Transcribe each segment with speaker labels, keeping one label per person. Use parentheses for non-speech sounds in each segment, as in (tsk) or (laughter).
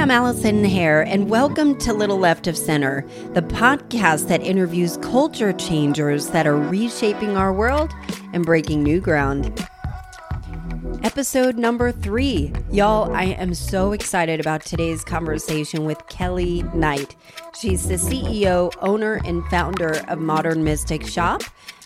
Speaker 1: I'm Allison Hare, and welcome to Little Left of Center, the podcast that interviews culture changers that are reshaping our world and breaking new ground. Episode number three. Y'all, I am so excited about today's conversation with Kelly Knight. She's the CEO, owner, and founder of Modern Mystic Shop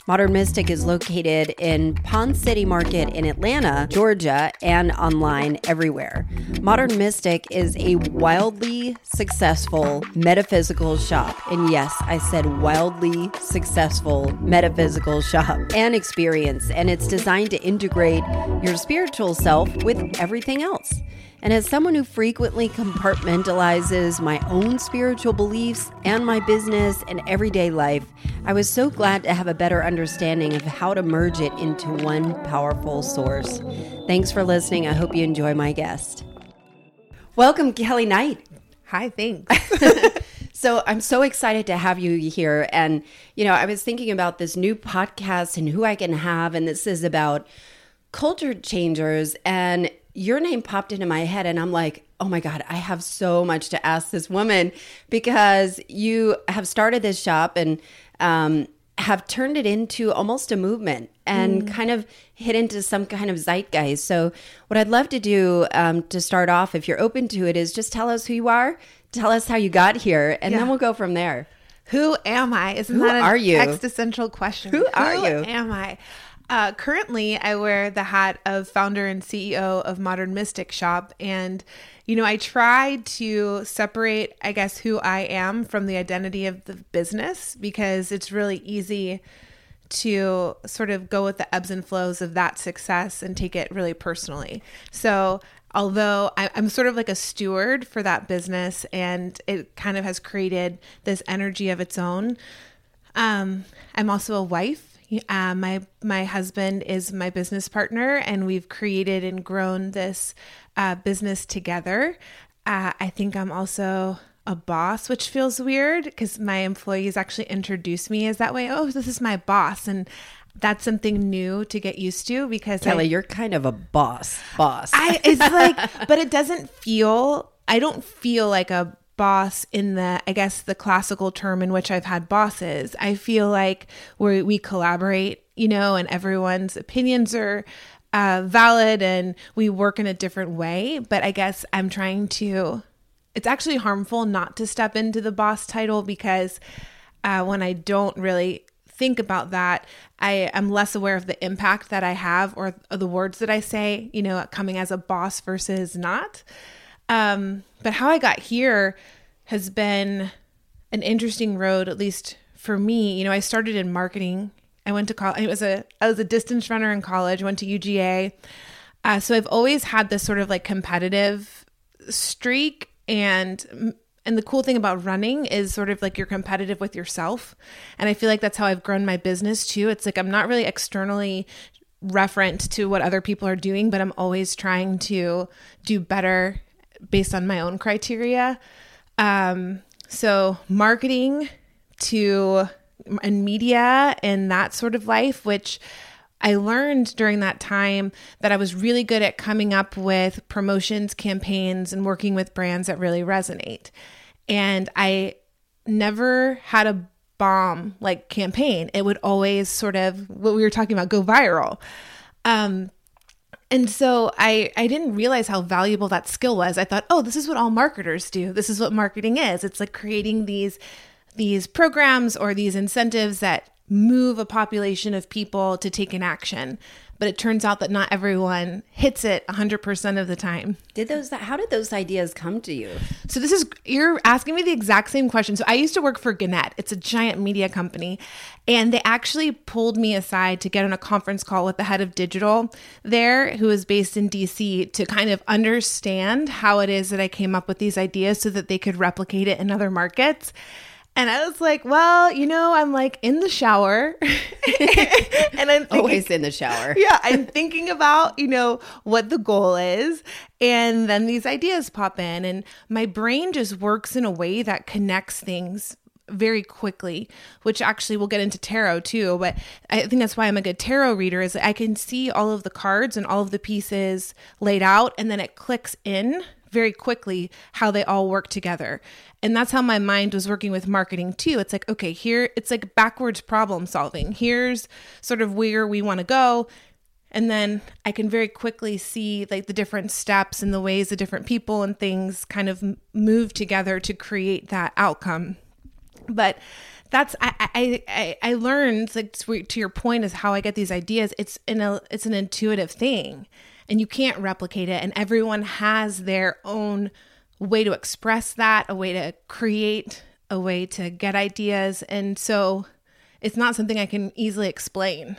Speaker 1: Modern Mystic is located in Ponce City Market in Atlanta, Georgia, and online everywhere. Modern Mystic is a wildly successful metaphysical shop. And yes, I said wildly successful metaphysical shop and experience. And it's designed to integrate your spiritual self with everything else. And as someone who frequently compartmentalizes my own spiritual beliefs and my business and everyday life, I was so glad to have a better understanding of how to merge it into one powerful source. Thanks for listening. I hope you enjoy my guest. Welcome, Kelly Knight.
Speaker 2: Hi, thanks. (laughs) (laughs)
Speaker 1: So I'm so excited to have you here. And, you know, I was thinking about this new podcast and who I can have. And this is about culture changers. And your name popped into my head and I'm like, oh my God, I have so much to ask this woman because you have started this shop and um, have turned it into almost a movement and mm. kind of hit into some kind of zeitgeist. So, what I'd love to do um, to start off, if you're open to it, is just tell us who you are, tell us how you got here, and yeah. then we'll go from there.
Speaker 2: Who am I? Isn't who that an are you? existential question?
Speaker 1: Who are
Speaker 2: who
Speaker 1: you?
Speaker 2: Am I? Uh, currently, I wear the hat of founder and CEO of Modern Mystic Shop. And, you know, I try to separate, I guess, who I am from the identity of the business because it's really easy to sort of go with the ebbs and flows of that success and take it really personally. So, although I'm sort of like a steward for that business and it kind of has created this energy of its own, um, I'm also a wife uh, my my husband is my business partner, and we've created and grown this uh, business together. Uh, I think I'm also a boss, which feels weird because my employees actually introduce me as that way. Oh, this is my boss, and that's something new to get used to because
Speaker 1: Kelly, I, you're kind of a boss. Boss.
Speaker 2: I it's like, (laughs) but it doesn't feel. I don't feel like a boss in the i guess the classical term in which i've had bosses i feel like we we collaborate you know and everyone's opinions are uh, valid and we work in a different way. But i guess i'm trying to it's actually harmful not to step into the boss title because uh, when i don't really think about that i am less aware of the impact that i have or the words that i say you know coming as a boss versus not um, but how I got here has been an interesting road, at least for me. You know, I started in marketing. I went to college. I was a I was a distance runner in college. Went to UGA. Uh, so I've always had this sort of like competitive streak, and and the cool thing about running is sort of like you're competitive with yourself. And I feel like that's how I've grown my business too. It's like I'm not really externally referent to what other people are doing, but I'm always trying to do better based on my own criteria. Um, so marketing to and media and that sort of life, which I learned during that time that I was really good at coming up with promotions, campaigns, and working with brands that really resonate. And I never had a bomb like campaign. It would always sort of what we were talking about go viral. Um, and so I I didn't realize how valuable that skill was. I thought, "Oh, this is what all marketers do. This is what marketing is. It's like creating these these programs or these incentives that move a population of people to take an action but it turns out that not everyone hits it 100% of the time.
Speaker 1: Did those how did those ideas come to you?
Speaker 2: So this is you're asking me the exact same question. So I used to work for Gannett. It's a giant media company, and they actually pulled me aside to get on a conference call with the head of digital there who is based in DC to kind of understand how it is that I came up with these ideas so that they could replicate it in other markets. And I was like, well, you know, I'm like in the shower. (laughs)
Speaker 1: and I'm thinking, always in the shower. (laughs)
Speaker 2: Yeah. I'm thinking about, you know, what the goal is. And then these ideas pop in. And my brain just works in a way that connects things very quickly, which actually we'll get into tarot too. But I think that's why I'm a good tarot reader is I can see all of the cards and all of the pieces laid out and then it clicks in very quickly how they all work together. And that's how my mind was working with marketing too. It's like, okay, here it's like backwards problem solving. Here's sort of where we want to go. And then I can very quickly see like the different steps and the ways the different people and things kind of move together to create that outcome. But that's I I I, learned like to your point is how I get these ideas. It's in a it's an intuitive thing, and you can't replicate it. And everyone has their own way to express that, a way to create, a way to get ideas, and so it's not something I can easily explain.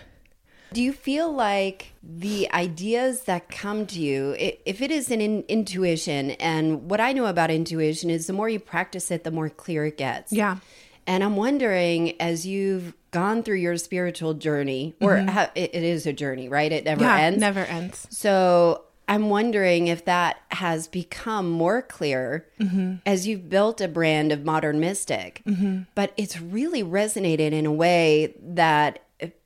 Speaker 1: Do you feel like the ideas that come to you, if it is an in, intuition, and what I know about intuition is the more you practice it, the more clear it gets.
Speaker 2: Yeah.
Speaker 1: And I'm wondering, as you've gone through your spiritual journey, or mm-hmm. ha- it, it is a journey, right? It never
Speaker 2: yeah,
Speaker 1: ends.
Speaker 2: Never ends.
Speaker 1: So I'm wondering if that has become more clear mm-hmm. as you've built a brand of modern mystic, mm-hmm. but it's really resonated in a way that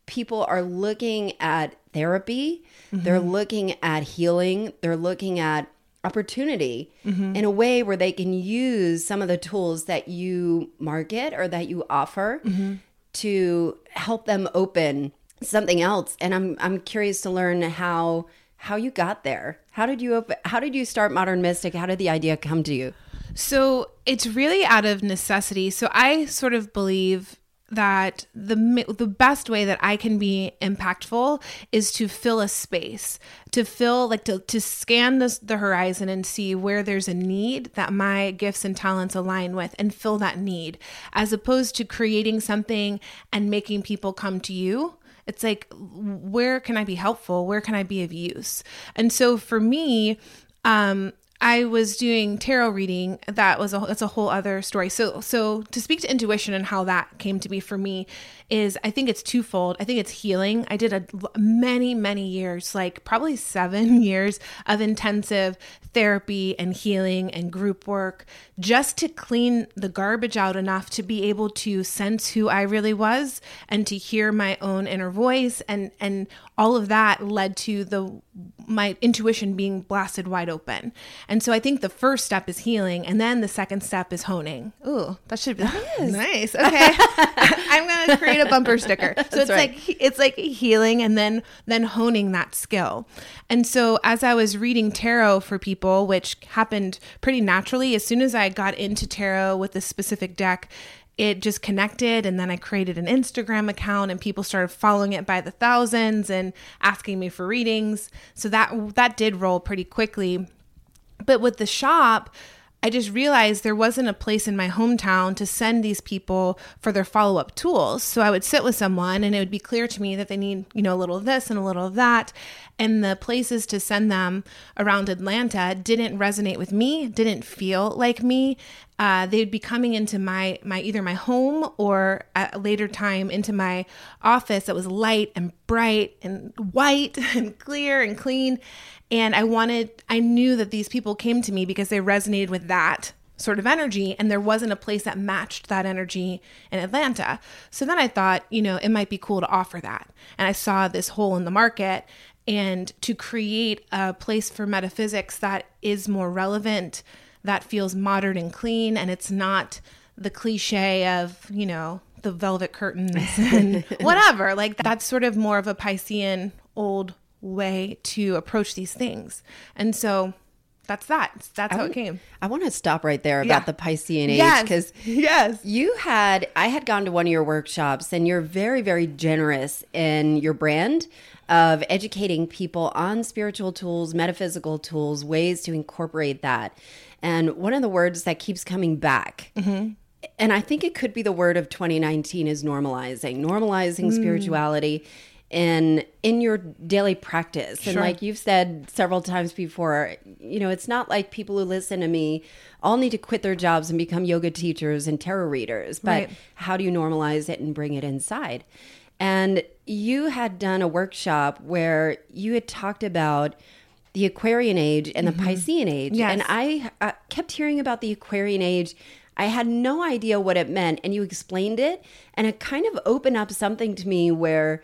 Speaker 1: people are looking at therapy, they're looking at healing, they're looking at opportunity mm-hmm. in a way where they can use some of the tools that you market or that you offer mm-hmm. to help them open something else. And i'm i'm curious to learn how how you got there. How did you open how did you start modern mystic? How did the idea come to you?
Speaker 2: So it's really out of necessity. So i sort of believe that the the best way that I can be impactful is to fill a space, to fill like to to scan this, the horizon and see where there's a need that my gifts and talents align with and fill that need, as opposed to creating something and making people come to you. It's like where can I be helpful? Where can I be of use? And so for me, um, I was doing tarot reading. That was a that's a whole other story. So so to speak to intuition and how that came to be for me is I think it's twofold. I think it's healing. I did a many many years, like probably 7 (laughs) years of intensive therapy and healing and group work just to clean the garbage out enough to be able to sense who I really was and to hear my own inner voice and and all of that led to the my intuition being blasted wide open. And so I think the first step is healing and then the second step is honing. Ooh, that should be nice. (laughs) Okay. (laughs) I'm going to create a bumper sticker. So That's it's right. like it's like healing and then then honing that skill. And so as I was reading tarot for people, which happened pretty naturally as soon as I got into tarot with this specific deck, it just connected and then I created an Instagram account and people started following it by the thousands and asking me for readings. So that that did roll pretty quickly. But with the shop, I just realized there wasn't a place in my hometown to send these people for their follow up tools. So I would sit with someone and it would be clear to me that they need, you know, a little of this and a little of that. And the places to send them around Atlanta didn't resonate with me, didn't feel like me. Uh, they'd be coming into my my either my home or at a later time into my office that was light and bright and white (laughs) and clear and clean and I wanted, I knew that these people came to me because they resonated with that sort of energy and there wasn't a place that matched that energy in Atlanta. So then I thought, you know, it might be cool to offer that. And I saw this hole in the market and to create a place for metaphysics that is more relevant, that feels modern and clean and it's not the cliche of, you know, the velvet curtains (laughs) and whatever. Like that's sort of more of a Piscean old way to approach these things. And so that's that. That's I how it came.
Speaker 1: I want to stop right there about yeah. the Piscean age because
Speaker 2: yes. yes,
Speaker 1: you had I had gone to one of your workshops and you're very very generous in your brand of educating people on spiritual tools, metaphysical tools, ways to incorporate that. And one of the words that keeps coming back. Mm-hmm. And I think it could be the word of 2019 is normalizing, normalizing mm. spirituality in in your daily practice and like you've said several times before you know it's not like people who listen to me all need to quit their jobs and become yoga teachers and tarot readers but right. how do you normalize it and bring it inside and you had done a workshop where you had talked about the Aquarian age and the mm-hmm. Piscean age. Yes. And I uh, kept hearing about the Aquarian age. I had no idea what it meant. And you explained it. And it kind of opened up something to me where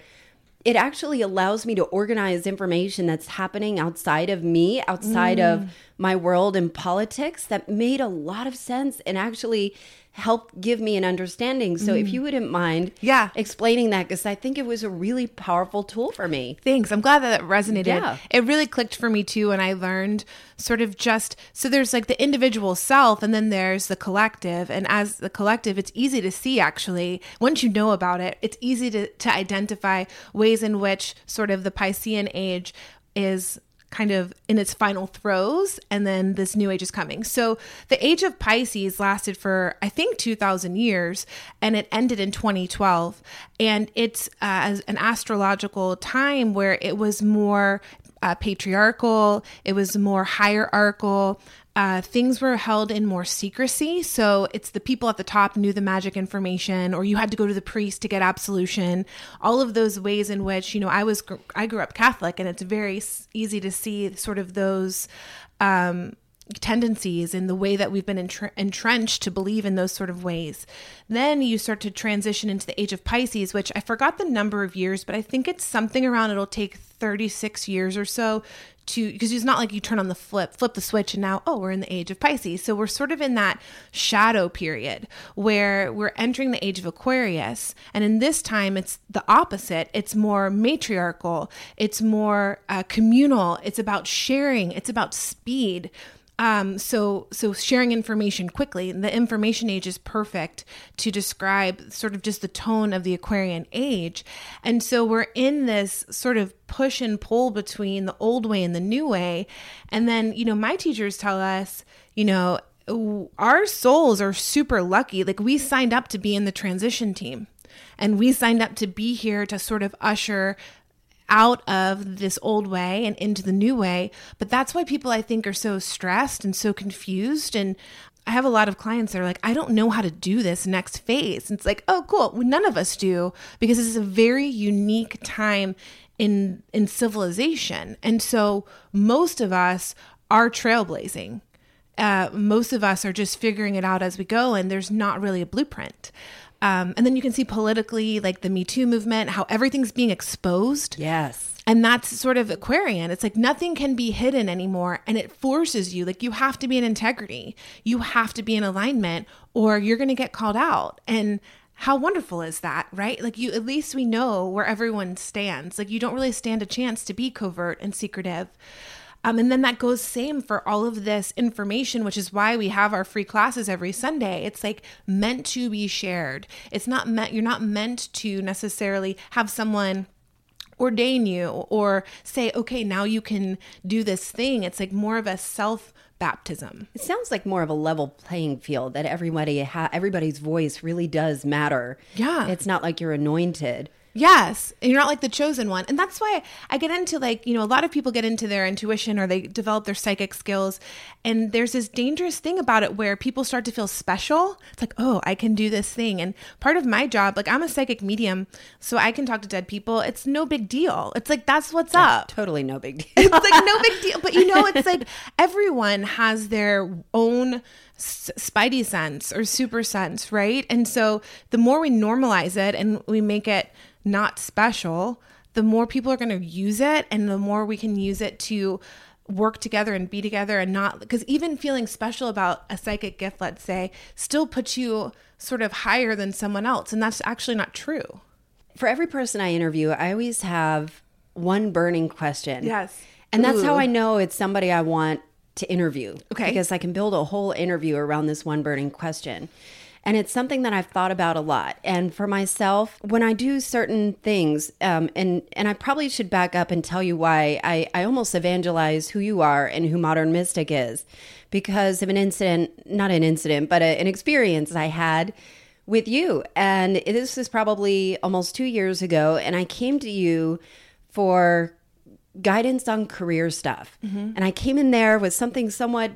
Speaker 1: it actually allows me to organize information that's happening outside of me, outside
Speaker 2: Mm.
Speaker 1: of my world and politics that made a lot of sense and actually helped give me an understanding. So if you wouldn't mind
Speaker 2: Mm. Yeah.
Speaker 1: explaining that because I think it was a really powerful tool for me.
Speaker 2: Thanks. I'm glad that it resonated.
Speaker 1: Yeah.
Speaker 2: It really clicked for me too. And I learned sort of just so there's like the individual self and then there's the collective. And as the collective, it's easy to see actually. Once you know about it, it's easy to, to identify ways in which sort of the Piscean age is kind of in its final throes and then this new age is coming. So the age of Pisces lasted for I think 2000 years and it ended in 2012 and it's uh, as an astrological time where it was more uh, patriarchal, it was more hierarchical. Uh, things were held in more secrecy. So it's the people at the top knew the magic information, or you had to go to the priest to get absolution. All of those ways in which, you know, I was, I grew up Catholic, and it's very easy to see sort of those um, tendencies in the way that we've been entr- entrenched to believe in those sort of ways. Then you start to transition into the age of Pisces, which I forgot the number of years, but I think it's something around it'll take 36 years or so to because it's not like you turn on the flip flip the switch and now oh we're in the age of pisces. So we're sort of in that shadow period where we're entering the age of aquarius. And in this time it's the opposite. It's more matriarchal. It's more uh, communal. It's about sharing. It's about speed um, so so sharing information quickly. The information age is perfect to describe sort of just the tone of the Aquarian age. And so we're in this sort of push and pull between the old way and the new way. And then, you know, my teachers tell us, you know, our souls are super lucky. Like we signed up to be in the transition team and we signed up to be here to sort of usher out of this old way and into the new way. But that's why people I think are so stressed and so confused. And I have a lot of clients that are like, I don't know how to do this next phase. And it's like, oh, cool. Well, none of us do because this is a very unique time in in civilization. And so most of us are trailblazing. Uh, most of us are just figuring it out as we go, and there's not really a blueprint. Um, and then you can see politically, like the Me Too movement, how everything's being exposed.
Speaker 1: Yes.
Speaker 2: And that's sort of Aquarian. It's like nothing can be hidden anymore. And it forces you, like, you have to be in integrity. You have to be in alignment, or you're going to get called out. And how wonderful is that, right? Like, you at least we know where everyone stands. Like, you don't really stand a chance to be covert and secretive. Um, and then that goes same for all of this information, which is why we have our free classes every Sunday. It's like meant to be shared. It's not meant, you're not meant to necessarily have someone ordain you or say, okay, now you can do this thing. It's like more of a self baptism.
Speaker 1: It sounds like more of a level playing field that everybody ha- everybody's voice really does matter.
Speaker 2: Yeah.
Speaker 1: It's not like you're anointed.
Speaker 2: Yes. And you're not like the chosen one. And that's why I get into like, you know, a lot of people get into their intuition or they develop their psychic skills. And there's this dangerous thing about it where people start to feel special. It's like, oh, I can do this thing. And part of my job, like I'm a psychic medium, so I can talk to dead people. It's no big deal. It's like, that's what's up.
Speaker 1: Totally no big (laughs) deal.
Speaker 2: It's like no big deal. But you know, it's like everyone has their own s- spidey sense or super sense, right? And so the more we normalize it and we make it not special, the more people are going to use it and the more we can use it to work together and be together and not because even feeling special about a psychic gift let's say still puts you sort of higher than someone else and that's actually not true
Speaker 1: For every person I interview, I always have one burning question.
Speaker 2: Yes.
Speaker 1: And that's how I know it's somebody I want to interview.
Speaker 2: Okay.
Speaker 1: Because I can build a whole interview around this one burning question. And it's something that I've thought about a lot. And for myself, when I do certain things, um, and and I probably should back up and tell you why I, I almost evangelize who you are and who Modern Mystic is, because of an incident, not an incident, but a, an experience I had with you. And this was probably almost two years ago. And I came to you for guidance on career stuff. Mm-hmm. And I came in there with something somewhat,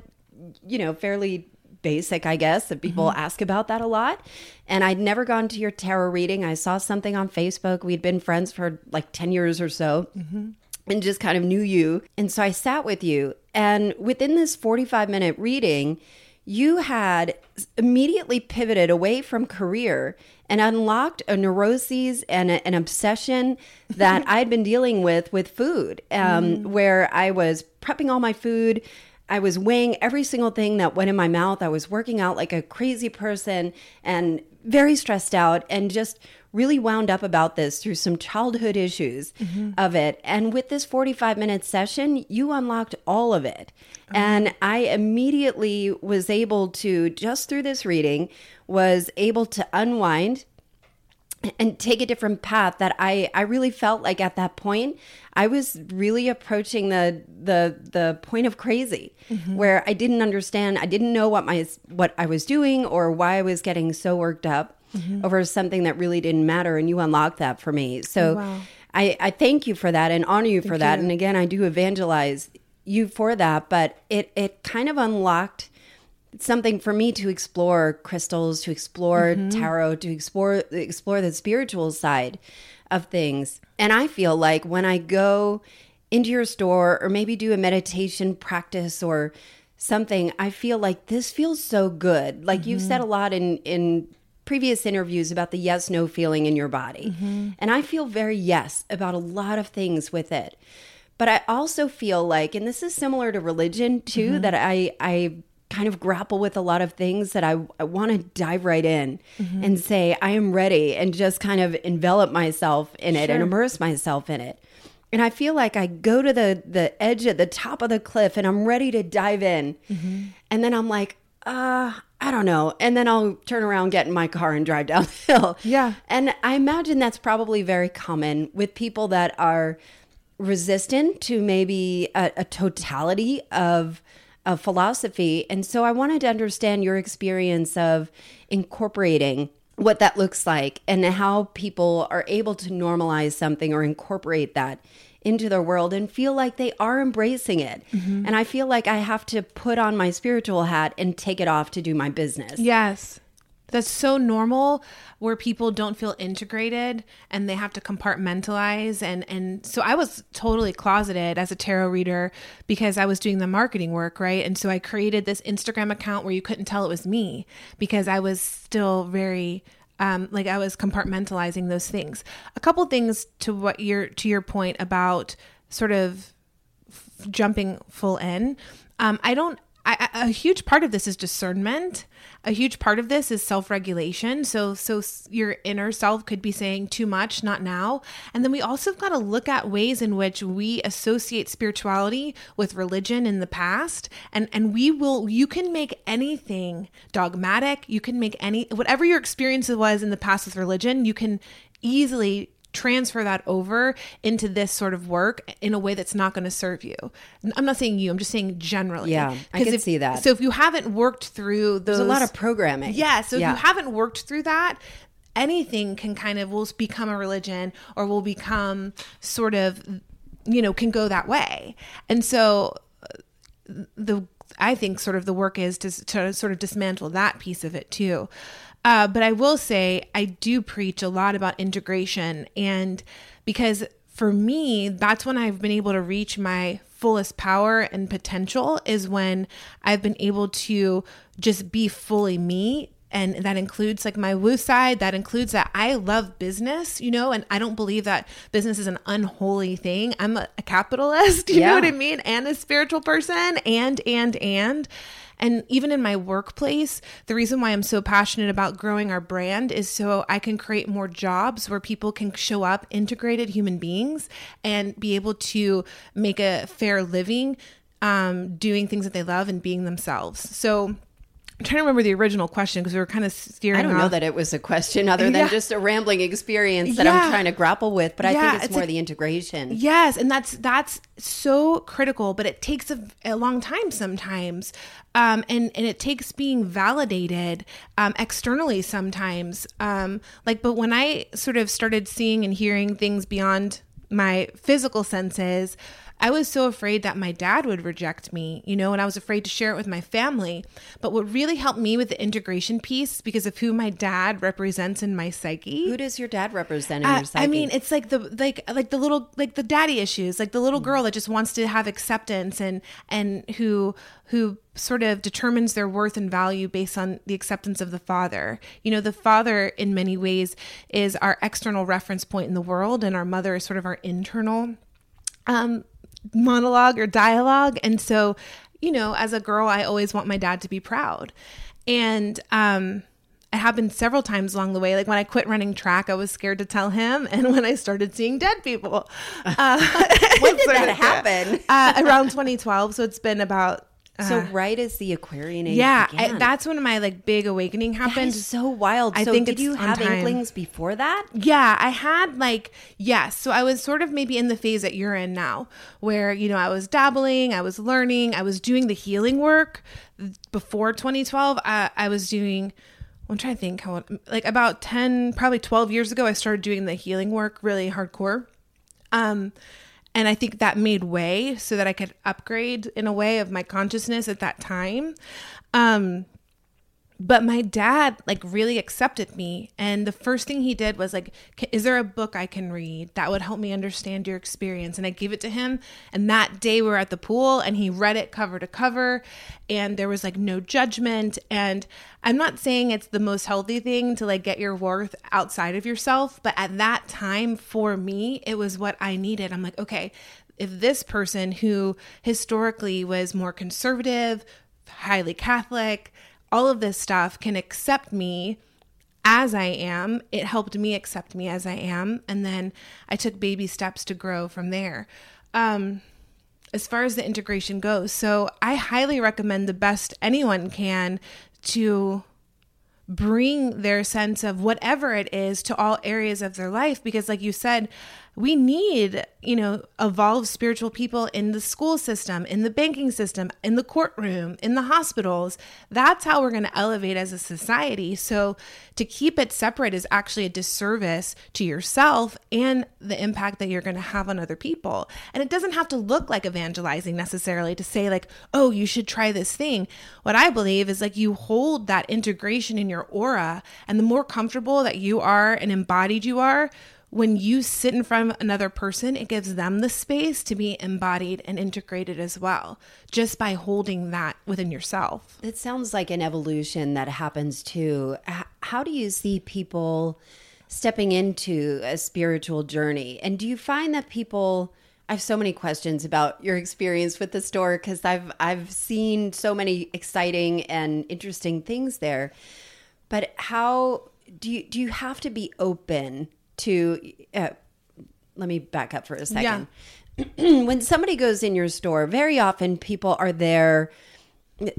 Speaker 1: you know, fairly basic, I guess, that people mm-hmm. ask about that a lot. And I'd never gone to your tarot reading. I saw something on Facebook. We'd been friends for like 10 years or so. Mm-hmm. And just kind of knew you. And so I sat with you. And within this 45 minute reading, you had immediately pivoted away from career and unlocked a neuroses and a, an obsession that (laughs) I'd been dealing with with food, um, mm. where I was prepping all my food. I was weighing every single thing that went in my mouth. I was working out like a crazy person and very stressed out and just really wound up about this through some childhood issues mm-hmm. of it. And with this 45 minute session, you unlocked all of it. Mm-hmm. And I immediately was able to, just through this reading, was able to unwind and take a different path that I, I really felt like at that point I was really approaching the the the point of crazy mm-hmm. where I didn't understand I didn't know what my what I was doing or why I was getting so worked up mm-hmm. over something that really didn't matter. And you unlocked that for me. So oh, wow. I, I thank you for that and honor you thank for that. You. And again, I do evangelize you for that, but it, it kind of unlocked something for me to explore crystals, to explore mm-hmm. tarot, to explore explore the spiritual side of things. And I feel like when I go into your store or maybe do a meditation practice or something, I feel like this feels so good. Like mm-hmm. you've said a lot in in previous interviews about the yes no feeling in your body. Mm-hmm. And I feel very yes about a lot of things with it. But I also feel like, and this is similar to religion too, mm-hmm. that I, I kind of grapple with a lot of things that I, I want to dive right in mm-hmm. and say, I am ready and just kind of envelop myself in it sure. and immerse myself in it. And I feel like I go to the the edge at the top of the cliff and I'm ready to dive in. Mm-hmm. And then I'm like, uh, I don't know. And then I'll turn around, get in my car, and drive (laughs) down the hill.
Speaker 2: Yeah.
Speaker 1: And I imagine that's probably very common with people that are resistant to maybe a, a totality of of philosophy. And so I wanted to understand your experience of incorporating what that looks like and how people are able to normalize something or incorporate that into their world and feel like they are embracing it. Mm-hmm. And I feel like I have to put on my spiritual hat and take it off to do my business.
Speaker 2: Yes. That's so normal where people don't feel integrated and they have to compartmentalize and and so I was totally closeted as a tarot reader because I was doing the marketing work, right? And so I created this Instagram account where you couldn't tell it was me because I was still very um, like I was compartmentalizing those things. A couple things to what your to your point about sort of f- jumping full in. Um, I don't. I, a huge part of this is discernment. A huge part of this is self-regulation. So so your inner self could be saying too much not now. And then we also got to look at ways in which we associate spirituality with religion in the past. And and we will you can make anything dogmatic. You can make any whatever your experience was in the past with religion you can easily transfer that over into this sort of work in a way that's not going to serve you. I'm not saying you, I'm just saying generally.
Speaker 1: Yeah, I can
Speaker 2: if,
Speaker 1: see that.
Speaker 2: So if you haven't worked through those.
Speaker 1: There's a lot of programming.
Speaker 2: Yeah. So yeah. if you haven't worked through that, anything can kind of will become a religion or will become sort of, you know, can go that way. And so uh, the, I think sort of the work is to, to sort of dismantle that piece of it too. Uh, but I will say, I do preach a lot about integration. And because for me, that's when I've been able to reach my fullest power and potential, is when I've been able to just be fully me and that includes like my woo side that includes that i love business you know and i don't believe that business is an unholy thing i'm a, a capitalist (laughs) you yeah. know what i mean and a spiritual person and and and and even in my workplace, the reason why I'm so passionate about growing our brand is so I can create more jobs where people can show up integrated human beings and be able to make a fair living um, doing things that they love and being themselves. So I'm trying to remember the original question because we were kind of steering.
Speaker 1: I don't
Speaker 2: off.
Speaker 1: know that it was a question other than yeah. just a rambling experience that yeah. I'm trying to grapple with, but I yeah, think it's, it's more the integration.
Speaker 2: Yes, and that's that's so critical, but it takes a, a long time sometimes, um, and and it takes being validated um, externally sometimes. Um, like, but when I sort of started seeing and hearing things beyond my physical senses I was so afraid that my dad would reject me, you know, and I was afraid to share it with my family. But what really helped me with the integration piece, because of who my dad represents in my psyche.
Speaker 1: Who does your dad represent in uh, your psyche?
Speaker 2: I mean, it's like the like like the little like the daddy issues, like the little girl that just wants to have acceptance and and who who sort of determines their worth and value based on the acceptance of the father. You know, the father, in many ways, is our external reference point in the world, and our mother is sort of our internal um, monologue or dialogue. And so, you know, as a girl, I always want my dad to be proud. And, um, it happened several times along the way. Like when I quit running track, I was scared to tell him. (laughs) And when I started seeing dead people, (laughs)
Speaker 1: uh, (laughs) when did that happen?
Speaker 2: Uh, around 2012. So it's been about
Speaker 1: so right as the Aquarian age,
Speaker 2: yeah, I, that's when my like big awakening happened.
Speaker 1: so wild. I so think did you have inklings before that?
Speaker 2: Yeah, I had like yes. So I was sort of maybe in the phase that you're in now, where you know I was dabbling, I was learning, I was doing the healing work before 2012. I, I was doing. I'm trying to think how like about 10 probably 12 years ago I started doing the healing work really hardcore. Um and I think that made way so that I could upgrade in a way of my consciousness at that time. Um, but my dad like really accepted me. And the first thing he did was like is there a book i can read that would help me understand your experience? And i gave it to him. And that day we were at the pool and he read it cover to cover and there was like no judgment. And i'm not saying it's the most healthy thing to like get your worth outside of yourself but at that time for me it was what i needed. I'm like okay if this person who historically was more conservative highly catholic all of this stuff can accept me as I am. It helped me accept me as I am. And then I took baby steps to grow from there. Um, as far as the integration goes, so I highly recommend the best anyone can to bring their sense of whatever it is to all areas of their life because like you said we need, you know, evolved spiritual people in the school system, in the banking system, in the courtroom, in the hospitals. That's how we're going to elevate as a society. So to keep it separate is actually a disservice to yourself and the impact that you're going to have on other people. And it doesn't have to look like evangelizing necessarily to say, like, oh, you should try this thing. What I believe is like you hold that integration in your aura, and the more comfortable that you are and embodied you are, when you sit in front of another person, it gives them the space to be embodied and integrated as well, just by holding that within yourself.
Speaker 1: It sounds like an evolution that happens too. How do you see people stepping into a spiritual journey? And do you find that people I have so many questions about your experience with the store because I've I've seen so many exciting and interesting things there. But how do you do you have to be open to uh, let me back up for a second. Yeah. (clears throat) when somebody goes in your store, very often people are there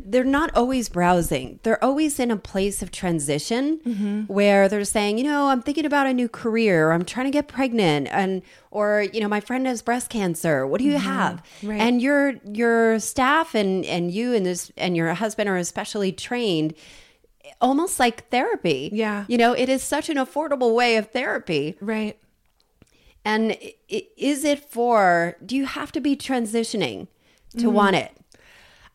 Speaker 1: they're not always browsing. They're always in a place of transition mm-hmm. where they're saying, you know, I'm thinking about a new career, or I'm trying to get pregnant, and or you know, my friend has breast cancer. What do you mm-hmm. have? Right. And your your staff and and you and this and your husband are especially trained almost like therapy.
Speaker 2: Yeah.
Speaker 1: You know, it is such an affordable way of therapy.
Speaker 2: Right.
Speaker 1: And is it for, do you have to be transitioning to mm. want it?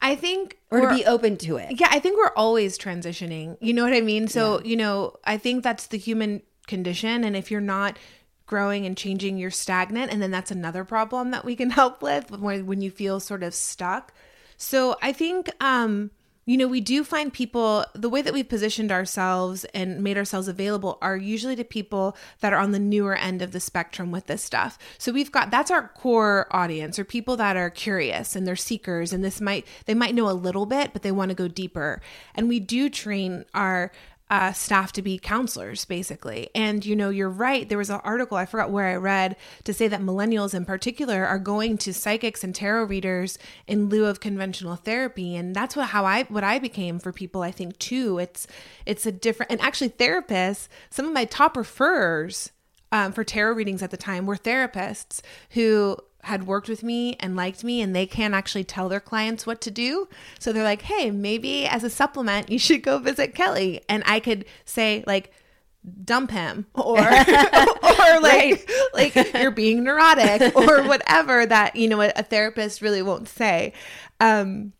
Speaker 2: I think
Speaker 1: or to be open to it.
Speaker 2: Yeah, I think we're always transitioning. You know what I mean? So, yeah. you know, I think that's the human condition and if you're not growing and changing, you're stagnant and then that's another problem that we can (laughs) help with when when you feel sort of stuck. So, I think um you know, we do find people, the way that we've positioned ourselves and made ourselves available are usually to people that are on the newer end of the spectrum with this stuff. So we've got, that's our core audience, or people that are curious and they're seekers. And this might, they might know a little bit, but they want to go deeper. And we do train our uh, staff to be counselors, basically. And, you know, you're right. There was an article, I forgot where I read, to say that millennials in particular are going to psychics and tarot readers in lieu of conventional therapy. And that's what, how I, what I became for people, I think, too. It's, it's a different, and actually, therapists, some of my top referrers um, for tarot readings at the time were therapists who had worked with me and liked me and they can't actually tell their clients what to do. So they're like, "Hey, maybe as a supplement you should go visit Kelly." And I could say like dump him (laughs) or (laughs) or like like you're being neurotic (laughs) or whatever that you know a, a therapist really won't say. Um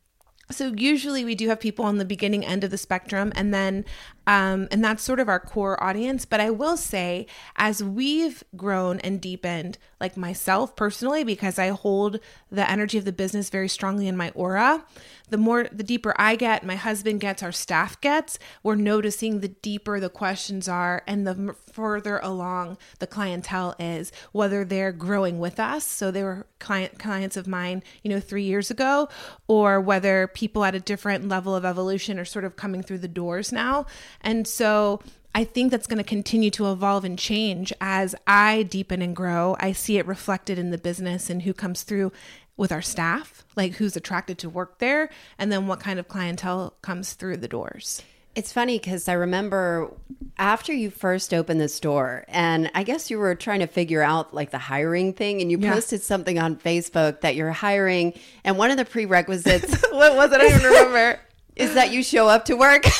Speaker 2: so usually we do have people on the beginning end of the spectrum and then Um, and that's sort of our core audience. But I will say, as we've grown and deepened, like myself personally, because I hold the energy of the business very strongly in my aura, the more, the deeper I get, my husband gets, our staff gets, we're noticing the deeper the questions are and the further along the clientele is, whether they're growing with us. So they were client clients of mine, you know, three years ago, or whether people at a different level of evolution are sort of coming through the doors now. And so I think that's going to continue to evolve and change as I deepen and grow. I see it reflected in the business and who comes through with our staff, like who's attracted to work there, and then what kind of clientele comes through the doors.
Speaker 1: It's funny because I remember after you first opened the store, and I guess you were trying to figure out like the hiring thing, and you yeah. posted something on Facebook that you're hiring, and one of the prerequisites, (laughs) (laughs)
Speaker 2: what was it? I don't even remember.
Speaker 1: Is that you show up to work? (laughs) and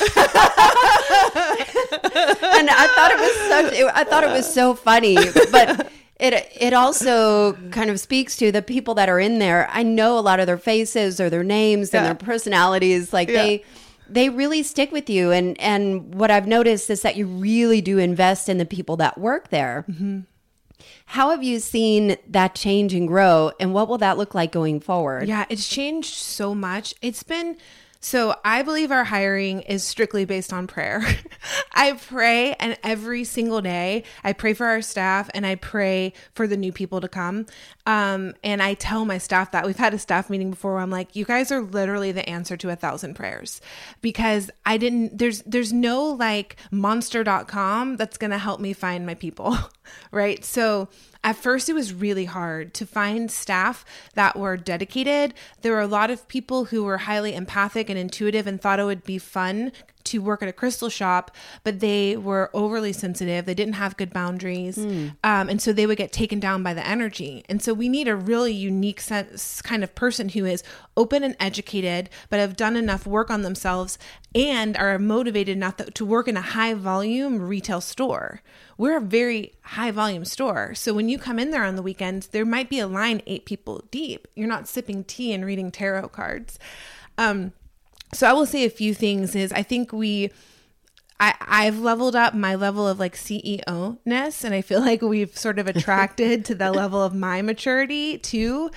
Speaker 1: I thought it was such. I thought it was so funny, but it it also kind of speaks to the people that are in there. I know a lot of their faces or their names yeah. and their personalities. Like yeah. they they really stick with you and and what i've noticed is that you really do invest in the people that work there mm-hmm. how have you seen that change and grow and what will that look like going forward
Speaker 2: yeah it's changed so much it's been so I believe our hiring is strictly based on prayer. (laughs) I pray, and every single day I pray for our staff and I pray for the new people to come. Um, and I tell my staff that we've had a staff meeting before where I'm like, you guys are literally the answer to a thousand prayers because I didn't, there's, there's no like monster.com that's going to help me find my people. (laughs) right. So at first, it was really hard to find staff that were dedicated. There were a lot of people who were highly empathic and intuitive and thought it would be fun to work at a crystal shop, but they were overly sensitive. They didn't have good boundaries. Mm. Um, and so they would get taken down by the energy. And so we need a really unique sense, kind of person who is open and educated, but have done enough work on themselves and are motivated enough to work in a high volume retail store we're a very high volume store. So when you come in there on the weekends, there might be a line eight people deep. You're not sipping tea and reading tarot cards. Um, so I will say a few things is I think we I, I've leveled up my level of like CEO ness, and I feel (laughs) like we've sort of attracted to the level of my maturity too.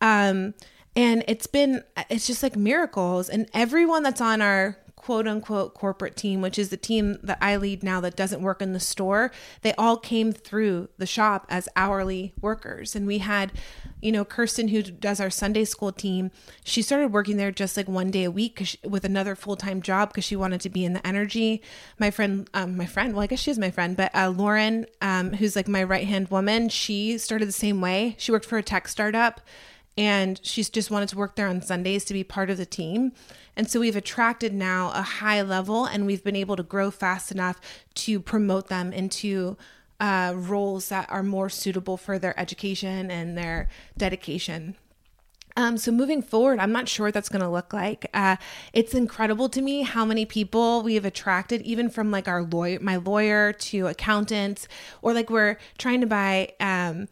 Speaker 2: Um, and it's been, it's just like miracles. And everyone that's on our quote unquote corporate team, which is the team that I lead now that doesn't work in the store, they all came through the shop as hourly workers. And we had, you know, Kirsten, who does our Sunday school team, she started working there just like one day a week she, with another full time job because she wanted to be in the energy. My friend, um, my friend, well, I guess she is my friend, but uh, Lauren, um, who's like my right hand woman, she started the same way. She worked for a tech startup and she's just wanted to work there on Sundays to be part of the team. And so we've attracted now a high level and we've been able to grow fast enough to promote them into uh, roles that are more suitable for their education and their dedication. Um, so moving forward, I'm not sure what that's going to look like. Uh, it's incredible to me how many people we have attracted, even from like our lawyer, my lawyer to accountants, or like we're trying to buy, um,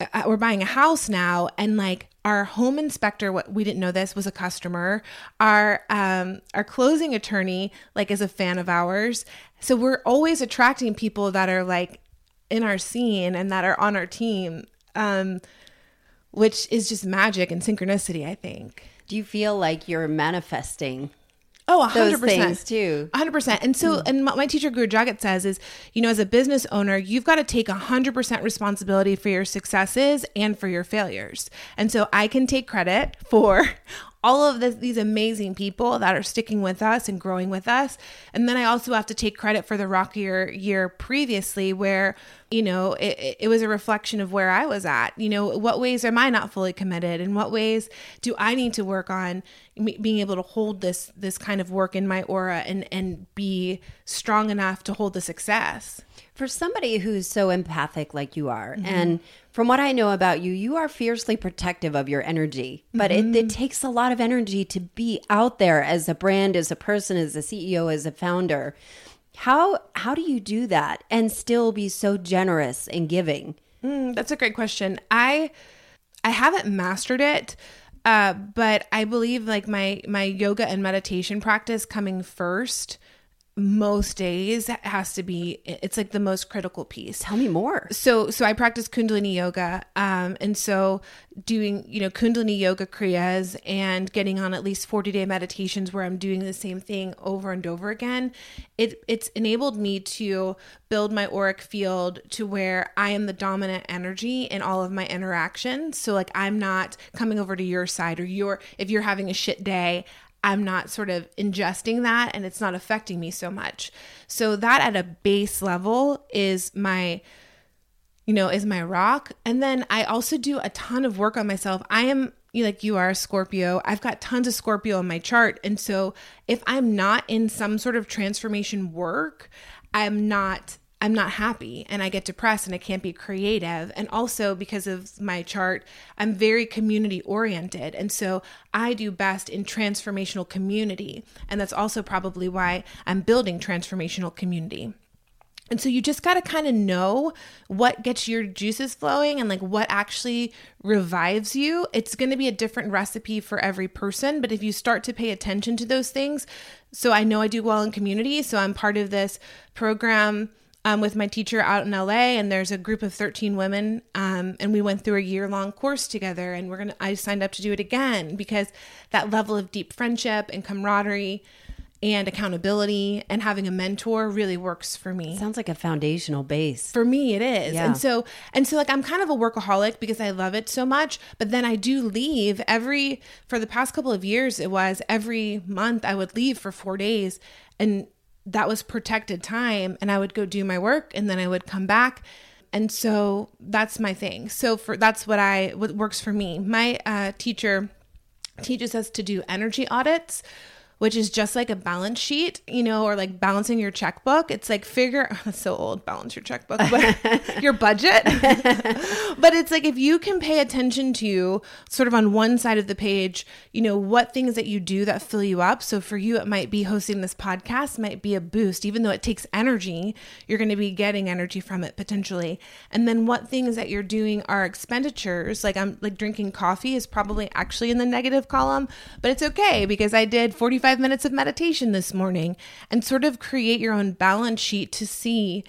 Speaker 2: uh, we're buying a house now, and like our home inspector what we didn't know this was a customer. Our um our closing attorney like is a fan of ours. So we're always attracting people that are like in our scene and that are on our team um which is just magic and synchronicity i think.
Speaker 1: Do you feel like you're manifesting
Speaker 2: Oh, 100%. Those
Speaker 1: things too.
Speaker 2: 100%. And so, mm. and my teacher Guru Jagat says is, you know, as a business owner, you've got to take 100% responsibility for your successes and for your failures. And so I can take credit for (laughs) all of this, these amazing people that are sticking with us and growing with us. And then I also have to take credit for the rockier year previously where, you know, it, it was a reflection of where I was at. You know, what ways am I not fully committed? And what ways do I need to work on being able to hold this this kind of work in my aura and and be strong enough to hold the success?
Speaker 1: For somebody who's so empathic like you are mm-hmm. and from what I know about you, you are fiercely protective of your energy, but mm-hmm. it, it, takes a lot of energy to be out there as a brand, as a person, as a CEO, as a founder. How how do you do that and still be so generous and giving?
Speaker 2: Mm, that's a great question. I I haven't mastered it, uh, but I believe like my my yoga and meditation practice coming first most days has to be it's like the most critical piece
Speaker 1: Tell me more.
Speaker 2: so so i practice kundalini yoga um and so doing you know kundalini yoga kriyas and getting on at least 40 day meditations where i'm doing the same thing over and over again it it's enabled me to build my auric field to where i am the dominant energy in all of my interactions so like i'm not coming over to your side or your if you're having a shit day I'm not sort of ingesting that and it's not affecting me so much. So that at a base level is my you know, is my rock. And then I also do a ton of work on myself. I am like you are a Scorpio. I've got tons of Scorpio on my chart. And so if I'm not in some sort of transformation work, I'm not I'm not happy and I get depressed and I can't be creative. And also because of my chart, I'm very community oriented. And so I do best in transformational community. And that's also probably why I'm building transformational community. And so you just got to kind of know what gets your juices flowing and like what actually revives you. It's going to be a different recipe for every person, but if you start to pay attention to those things, so I know I do well in community, so I'm part of this program um, with my teacher out in LA, and there's a group of 13 women, um, and we went through a year long course together. And we're gonna, I signed up to do it again because that level of deep friendship and camaraderie and accountability and having a mentor really works for me.
Speaker 1: Sounds like a foundational base.
Speaker 2: For me it is.
Speaker 1: Yeah.
Speaker 2: And so and so like I'm kind of a workaholic because I love it so much, but then I do leave every for the past couple of years it was every month I would leave for 4 days and that was protected time and I would go do my work and then I would come back. And so that's my thing. So for that's what I what works for me. My uh, teacher teaches us to do energy audits which is just like a balance sheet, you know, or like balancing your checkbook. It's like figure (laughs) that's so old, balance your checkbook, but (laughs) your budget. (laughs) but it's like if you can pay attention to sort of on one side of the page, you know, what things that you do that fill you up. So for you, it might be hosting this podcast, might be a boost, even though it takes energy, you're going to be getting energy from it potentially. And then what things that you're doing are expenditures. Like I'm like drinking coffee is probably actually in the negative column, but it's okay because I did 45 minutes of meditation this morning and sort of create your own balance sheet to see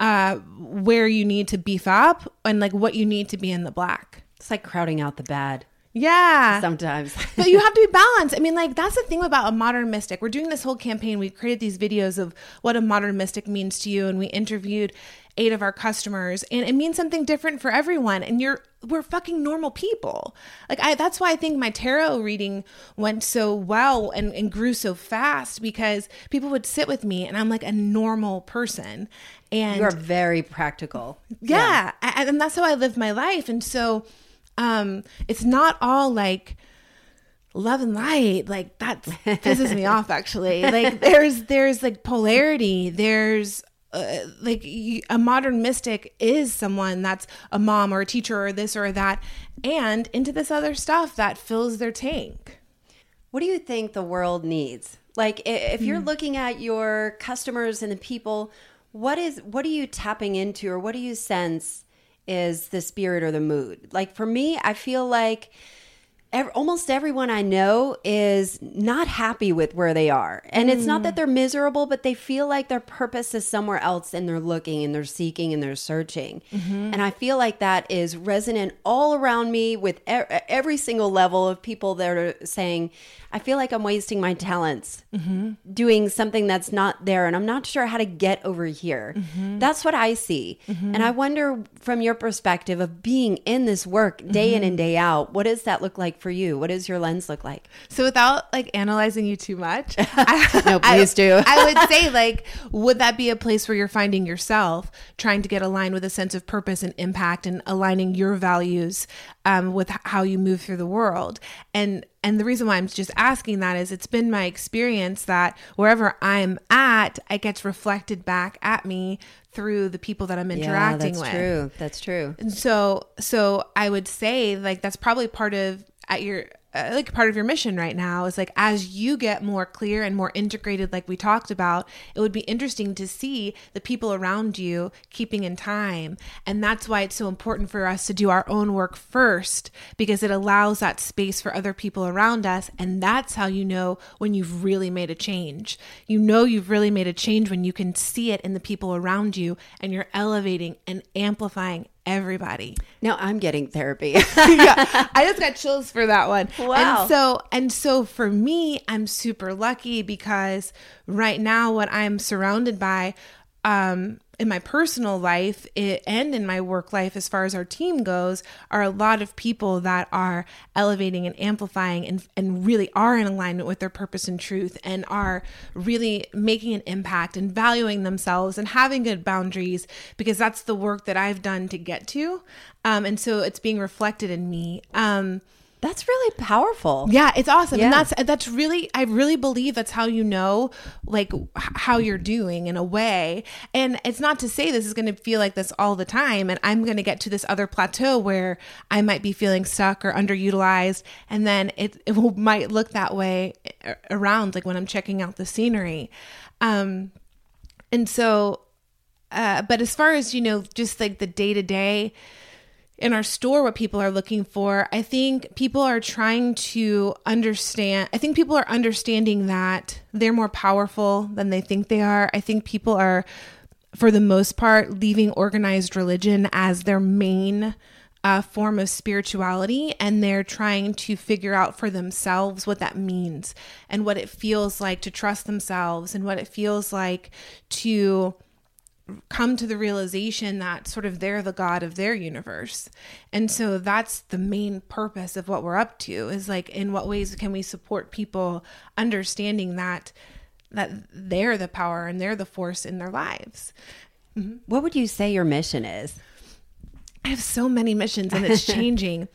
Speaker 2: uh, where you need to beef up and like what you need to be in the black.
Speaker 1: It's like crowding out the bad
Speaker 2: Yeah.
Speaker 1: sometimes. (laughs)
Speaker 2: but you have to be balanced. I mean, like that's the thing about a modern mystic. We're doing this whole campaign. We created these videos of what a modern mystic means to you, and we interviewed eight of our customers, and it means something different for everyone. And you're we're fucking normal people. Like I, that's why I think my tarot reading went so well and, and grew so fast because people would sit with me, and I'm like a normal person. And
Speaker 1: you are very practical.
Speaker 2: yeah, a- and that's how I live my life. And so, um, it's not all like love and light. Like that pisses me off. Actually, (laughs) like there's there's like polarity. There's uh, like you, a modern mystic is someone that's a mom or a teacher or this or that, and into this other stuff that fills their tank.
Speaker 1: What do you think the world needs? Like if you're
Speaker 2: Hmm.
Speaker 1: looking at your customers and the people, what is what are you tapping into or what do you sense is the spirit or the mood? Like for me, I feel like ev- almost everyone I know is not happy with where they are. And it's not that mm. they're miserable, but they feel like their purpose is somewhere else and they're looking and they're seeking and they're searching. Mm-hmm. And I feel like that is resonant all around me with e- every single level of people that are saying, I feel like I'm wasting my talents mm-hmm. doing something that's not there and I'm not sure how to get over here. Mm-hmm. That's what I see. And I wonder from your perspective of being in this work day in and day out, what does that look like for you? What does your lens look like?
Speaker 2: So without like analyzing you too much, (laughs) I,
Speaker 1: No, please
Speaker 2: I-
Speaker 1: do.
Speaker 2: I would say like, would that be a place where you're finding yourself trying to get aligned with a sense of purpose and impact and aligning your values um, with how you move through the world? And and the reason why I'm just asking that is it's been my experience that wherever I'm at, it gets reflected back at me through the people that I'm interacting
Speaker 1: that's
Speaker 2: with.
Speaker 1: That's true. That's true.
Speaker 2: And so so I would say like that's probably part of at your uh, like part of your mission right now is like as you get more clear and more integrated like we talked about it would be interesting to see the people around you keeping in time. And that's why it's so important for us to do our own work first because it allows that space for other people around us. And that's how you know when you've really made a change. You know you've really made a change when you can see it in the people around you and you're elevating and amplifying everybody.
Speaker 1: Now I'm getting therapy. (laughs) (laughs)
Speaker 2: yeah, I just got chills for that one.
Speaker 1: Wow.
Speaker 2: And so and so for me, I'm super lucky because right now what I'm surrounded by um in my personal life it, and in my work life as far as our team goes are a lot of people that are elevating and amplifying and, and really are in alignment with their purpose and truth and are really making an impact and valuing themselves and having good boundaries because that's the work that i've done to get to. Um, and so it's being reflected in me. Um,
Speaker 1: that's really powerful.
Speaker 2: Yeah, it's awesome.
Speaker 1: Yeah.
Speaker 2: And that's that's really I really believe that's how you know like h- how you're doing in a way. And it's not to say this is going to feel like this all the time and I'm going to get to this other plateau where I might be feeling stuck or underutilized and then it it will, might look that way around like when I'm checking out the scenery. Um and so uh, but as far as you know just like the day to day in our store what people are looking for. I think people are trying to understand i think people are understanding that they're more powerful than they think they are. I think people are for the most part leaving organized religion as their main uh, form of spirituality and they're trying to figure out for themselves what that means and what it feels like to trust themselves and what it feels like to come to the realization that sort of they're the god of their universe. And so that's the main purpose of what we're up to is like in what ways can we support people understanding that that they're the power and they're the force in their lives.
Speaker 1: What would you say your mission is?
Speaker 2: I have so many missions and it's (laughs) changing.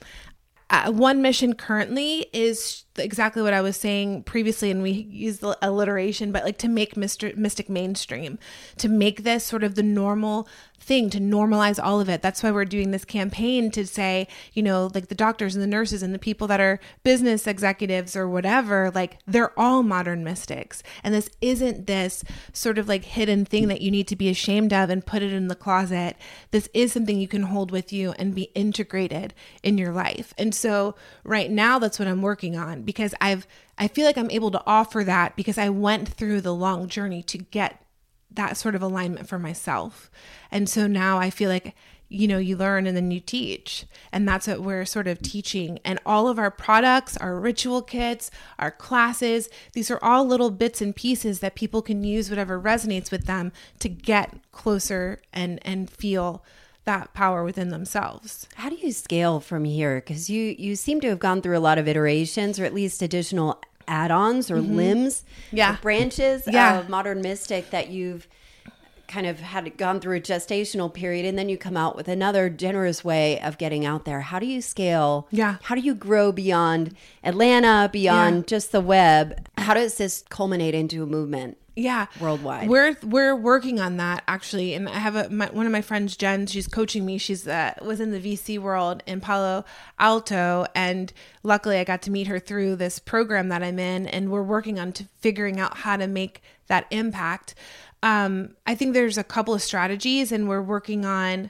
Speaker 2: uh, one mission currently is exactly what I was saying previously, and we use the alliteration, but like to make Mr. Mystic mainstream, to make this sort of the normal thing, to normalize all of it. That's why we're doing this campaign to say, you know, like the doctors and the nurses and the people that are business executives or whatever, like they're all modern mystics. And this isn't this sort of like hidden thing that you need to be ashamed of and put it in the closet. This is something you can hold with you and be integrated in your life. And so right now, that's what I'm working on because I've, I feel like I'm able to offer that because I went through the long journey to get that sort of alignment for myself. And so now I feel like, you know, you learn and then you teach. And that's what we're sort of teaching. And all of our products, our ritual kits, our classes, these are all little bits and pieces that people can use whatever resonates with them to get closer and and feel that power within themselves.
Speaker 1: How do you scale from here? Because you you seem to have gone through a lot of iterations, or at least additional add-ons or limbs,
Speaker 2: Mm-hmm. Yeah.
Speaker 1: or branches
Speaker 2: Yeah.
Speaker 1: of modern mystic that you've kind of had gone through a gestational period, and then you come out with another generous way of getting out there. How do you scale?
Speaker 2: Yeah.
Speaker 1: How do you grow beyond Atlanta, beyond
Speaker 2: Yeah.
Speaker 1: just the web? How does this culminate into a movement?
Speaker 2: Yeah.
Speaker 1: Worldwide.
Speaker 2: we're we're working on that actually. And i have a my, one of my friends jen she's coaching me. She's uh, was in the vc world in palo alto. And luckily i got to meet her through this program that i'm in. And we're working on to figuring out how to make that impact. Um, i think there's a couple of strategies and we're working on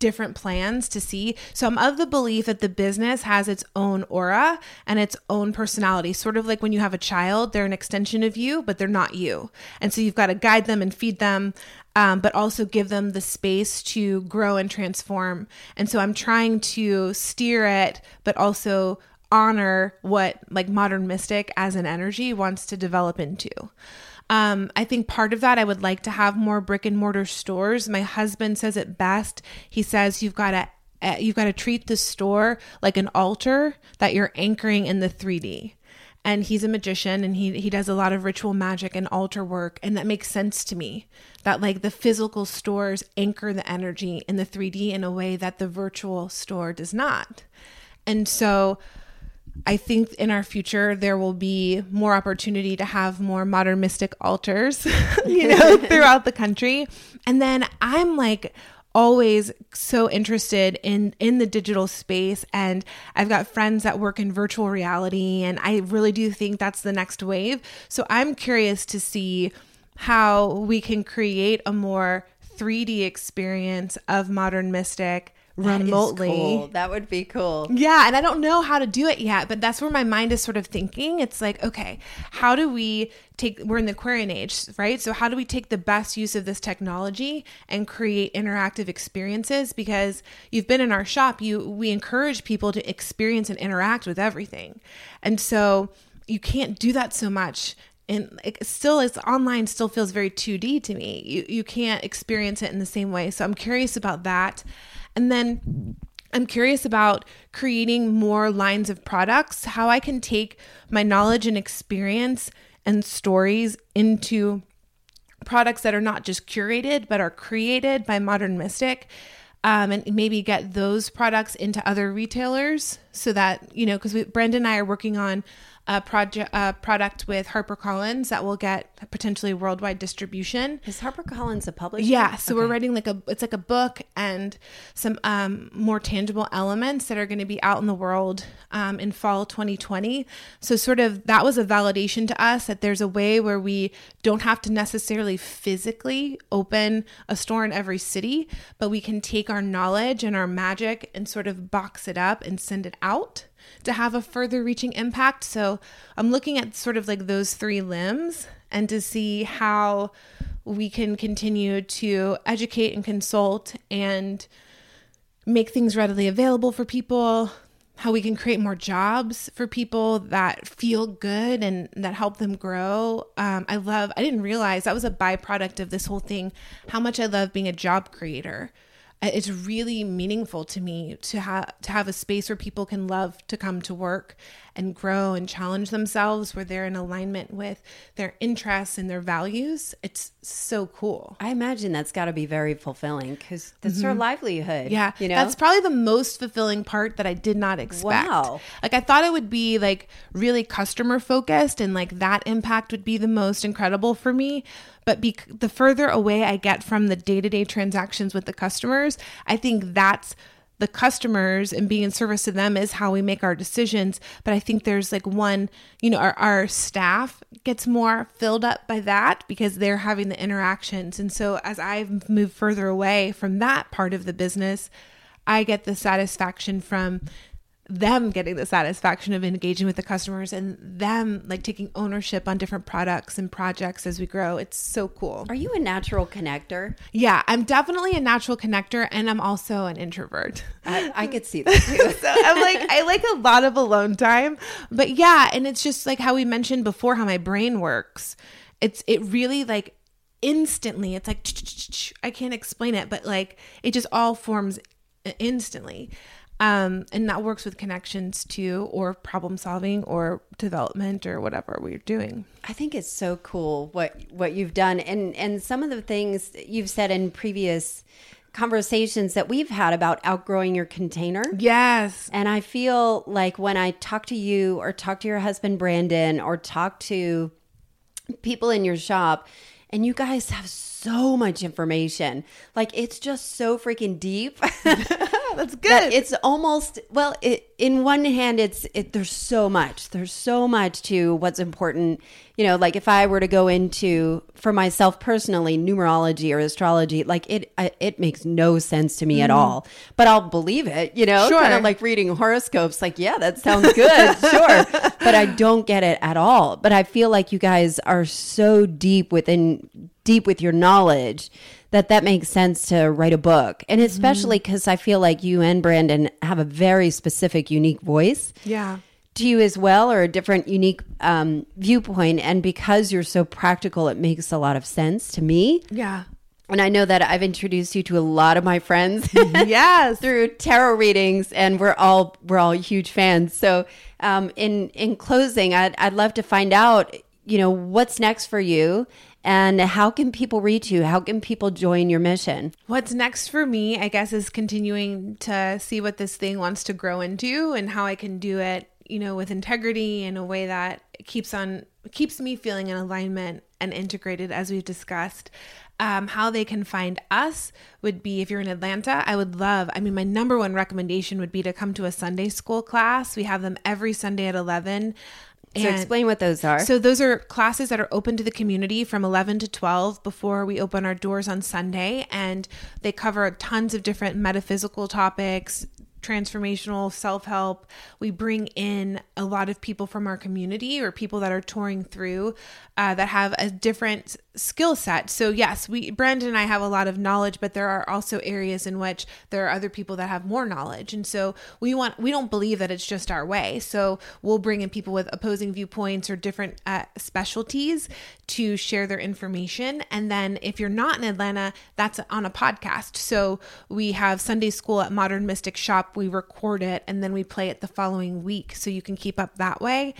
Speaker 2: different plans to see. So I'm of the belief that the business has its own aura and its own personality. Sort of like when you have a child, they're an extension of you, but they're not you. And so you've got to guide them and feed them, um, but also give them the space to grow and transform. And so I'm trying to steer it, but also honor what like modern mystic as an energy wants to develop into. Um, I think part of that I would like to have more brick and mortar stores. My husband says it best. He says you've got to uh, you've got to treat the store like an altar that you're anchoring in the 3D. And he's a magician and he he does a lot of ritual magic and altar work and that makes sense to me. That like the physical stores anchor the energy in the 3D in a way that the virtual store does not. And so I think in our future there will be more opportunity to have more modern mystic altars, (laughs) you know, (laughs) throughout the country. And then I'm like always so interested in in the digital space and I've got friends that work in virtual reality and I really do think that's the next wave. So I'm curious to see how we can create a more 3D experience of modern mystic remotely.
Speaker 1: That, cool. that would be cool.
Speaker 2: Yeah, and I don't know how to do it yet, but that's where my mind is sort of thinking. It's like, okay, how do we take we're in the Aquarian age, right? So how do we take the best use of this technology and create interactive experiences because you've been in our shop, you we encourage people to experience and interact with everything. And so you can't do that so much and it still it's online still feels very 2D to me. You you can't experience it in the same way. So I'm curious about that. And then I'm curious about creating more lines of products, how I can take my knowledge and experience and stories into products that are not just curated, but are created by Modern Mystic. Um, and maybe get those products into other retailers so that, you know, because Brandon and I are working on a project a product with HarperCollins that will get potentially worldwide distribution.
Speaker 1: Is HarperCollins a publisher?
Speaker 2: Yeah, so okay. we're writing like a it's like a book and some um, more tangible elements that are going to be out in the world um, in fall 2020. So sort of that was a validation to us that there's a way where we don't have to necessarily physically open a store in every city, but we can take our knowledge and our magic and sort of box it up and send it out to have a further reaching impact. So I'm looking at sort of like those three limbs and to see how we can continue to educate and consult and make things readily available for people, how we can create more jobs for people that feel good and that help them grow. Um, I love, I didn't realize that was a byproduct of this whole thing, how much I love being a job creator it's really meaningful to me to have to have a space where people can love to come to work and grow and challenge themselves where they're in alignment with their interests and their values. It's so cool.
Speaker 1: I imagine that's got to be very fulfilling because that's mm-hmm. their livelihood
Speaker 2: yeah you know? that's probably the most fulfilling part that i did not expect. Wow. Like i thought it would be like really customer focused and like that impact would be the most incredible for me but be- the further away I get from the day to day transactions with the customers, I think that's the customers and being in service to them is how we make our decisions. But I think there's like one, you know, our, our staff gets more filled up by that because they're having the interactions. And so as I've moved further away from that part of the business, I get the satisfaction from them getting the satisfaction of engaging with the customers and them like taking ownership on different products and projects as we grow. It's so cool.
Speaker 1: Are you a natural connector?
Speaker 2: Yeah, I'm definitely a natural connector and I'm also an introvert.
Speaker 1: I, I could see that (laughs) too.
Speaker 2: so I'm like, I like a lot of alone time. But yeah, and it's just like how we mentioned before how my brain works. It's it really like instantly it's like (tsk) I can't explain it, but like it just all forms instantly. Um, and that works with connections too, or problem solving, or development, or whatever we're doing.
Speaker 1: I think it's so cool what what you've done, and and some of the things you've said in previous conversations that we've had about outgrowing your container.
Speaker 2: Yes.
Speaker 1: And I feel like when I talk to you, or talk to your husband Brandon, or talk to people in your shop, and you guys have so much information, like it's just so freaking deep. (laughs)
Speaker 2: That's good. That
Speaker 1: it's almost well. It, in one hand, it's it. There's so much. There's so much to what's important. You know, like if I were to go into for myself personally numerology or astrology, like it it makes no sense to me mm. at mm-hmm. all. But I'll believe it. You know,
Speaker 2: sure.
Speaker 1: kind of like reading horoscopes. Like, yeah, that sounds good. (laughs) sure, but I don't get it at all. But I feel like you guys are so deep within deep with your knowledge that that makes sense to write a book. And especially because mm-hmm. I feel like you and Brandon have a very specific, unique voice.
Speaker 2: Yeah.
Speaker 1: To you as well, or a different, unique um, viewpoint. And because you're so practical, it makes a lot of sense to me.
Speaker 2: Yeah.
Speaker 1: And I know that I've introduced you to a lot of my friends. (laughs)
Speaker 2: yes. (laughs)
Speaker 1: through tarot readings, and we're all we're all huge fans. So, um, in in closing, I'd I'd love to find out, you know, what's next for you and how can people reach you? How can people join your mission?
Speaker 2: What's next for me, I guess, is continuing to see what this thing wants to grow into and how I can do it, you know, with integrity in a way that keeps on keeps me feeling in alignment and integrated as we've discussed. um, how they can find us would be if you're in Atlanta, I would love, I mean, my number one recommendation would be to come to a Sunday school class. We have them every Sunday at 11.
Speaker 1: So explain what those are.
Speaker 2: So those are classes that are open to the community from 11 to 12 before we open our doors on Sunday and they cover tons of different metaphysical topics, transformational self help. We bring in a lot of people from our community or people that are touring through uh, that have a different skill set. So yes, we Brandon and I have a lot of knowledge, but there are also areas in which there are other people that have more knowledge. And so we want we don't believe that it's just our way. So we'll bring in people with opposing viewpoints or different uh, specialties to share their information. And then if you're not in Atlanta, that's on a podcast. So we have Sunday school at Modern Mystic Shop. We record it and then we play it the following week, so you can keep up that way.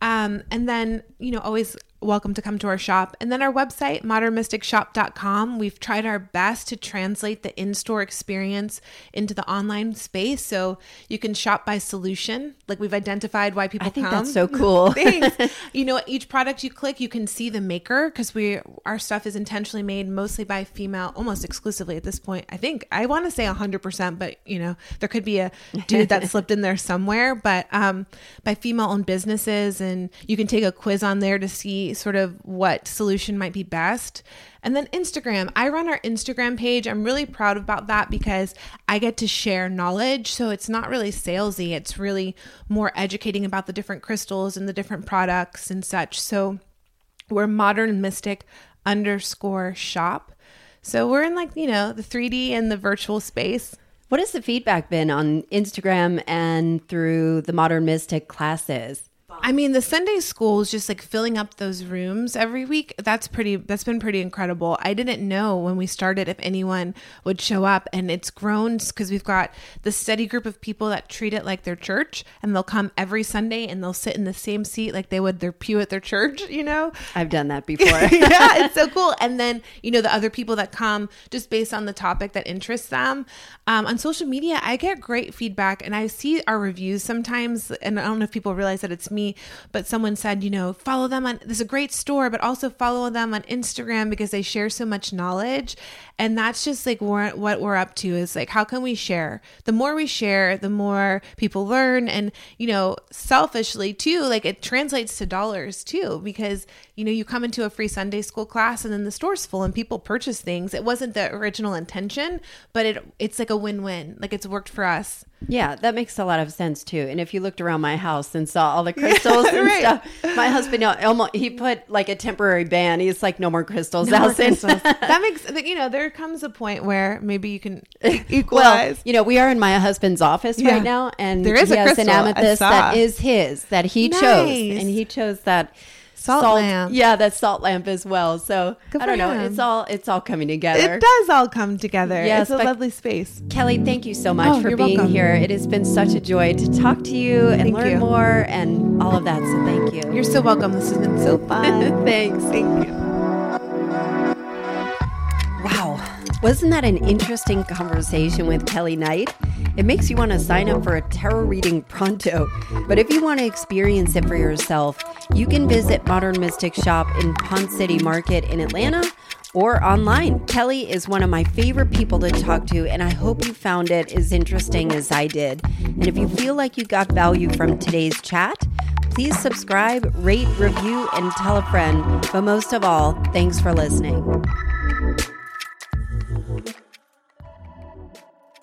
Speaker 2: Um, and then, you know, always welcome to come to our shop. And then our website, modernmysticshop.com. We've tried our best to translate the in store experience into the online space. So you can shop by solution. Like we've identified why people
Speaker 1: I think
Speaker 2: come.
Speaker 1: that's so (laughs) cool.
Speaker 2: Thanks. (laughs) you know, each product you click, you can see the maker because we our stuff is intentionally made mostly by female, almost exclusively at this point. I think I want to say 100%, but you know, there could be a dude that (laughs) slipped in there somewhere, but um, by female owned businesses. And you can take a quiz on there to see sort of what solution might be best. And then Instagram. I run our Instagram page. I'm really proud about that because I get to share knowledge. So it's not really salesy, it's really more educating about the different crystals and the different products and such. So we're modern mystic underscore shop. So we're in like, you know, the 3D and the virtual space.
Speaker 1: what has the feedback been on Instagram and through the Modern Mystic classes?
Speaker 2: I mean, the Sunday school is just like filling up those rooms every week. That's pretty, that's been pretty incredible. I didn't know when we started if anyone would show up, and it's grown because we've got the steady group of people that treat it like their church, and they'll come every Sunday and they'll sit in the same seat like they would their pew at their church, you know?
Speaker 1: I've done that (laughs) before.
Speaker 2: yeah, (laughs) it's so cool. And then, you know, the other people that come just based on the topic that interests them. Um, on social media, I get great feedback and I see our reviews sometimes. And I don't know if people realize that it's me, but someone said, you know, follow them on, this is a great store, but also follow them on Instagram because they share so much knowledge. And that's just like what what we're up to is like, how can we share? The more we share, the more people learn. And, you know, selfishly too, like it translates to dollars too, because, you know, you come into a free Sunday school class and then the store's full and people purchase things. It wasn't the original intention, but it it's like a win-win. Like it's worked for us.
Speaker 1: Yeah, that makes a lot of sense too. And if you looked around my house and saw all the (laughs) crystals and
Speaker 2: right.
Speaker 1: stuff, my husband almost he put like a temporary ban. He's like, no more crystals,
Speaker 2: No more crystals. (laughs) that makes you know there comes a point where maybe you can (laughs)
Speaker 1: well,
Speaker 2: equalize.
Speaker 1: you know, we are in my husband's office
Speaker 2: Yeah.
Speaker 1: right now, and
Speaker 2: There is
Speaker 1: he
Speaker 2: a
Speaker 1: has
Speaker 2: crystal,
Speaker 1: an amethyst that is his that he chose, and he chose that
Speaker 2: Salt lamp.
Speaker 1: Yeah, that salt lamp as well. So
Speaker 2: Good
Speaker 1: I don't know.
Speaker 2: him.
Speaker 1: It's all it's all coming together.
Speaker 2: it does all come together.
Speaker 1: Yes,
Speaker 2: it's a lovely space.
Speaker 1: Kelly, thank you so much
Speaker 2: Oh,
Speaker 1: for being
Speaker 2: welcome.
Speaker 1: here. It has been such a joy to talk to you and
Speaker 2: Thank
Speaker 1: learn
Speaker 2: you.
Speaker 1: more and all of that. So thank you.
Speaker 2: You're so welcome. This has been so fun. (laughs)
Speaker 1: Thanks.
Speaker 2: Thank you.
Speaker 1: Wasn't that an interesting conversation with Kelly Knight? It makes you want to sign up for a tarot reading pronto. But if you want to experience it for yourself, you can visit Modern Mystic Shop in Ponce City Market in Atlanta or online. Kelly is one of my favorite people to talk to, and I hope you found it as interesting as I did. And if you feel like you got value from today's chat, please subscribe, rate, review, and tell a friend. But most of all, thanks for listening.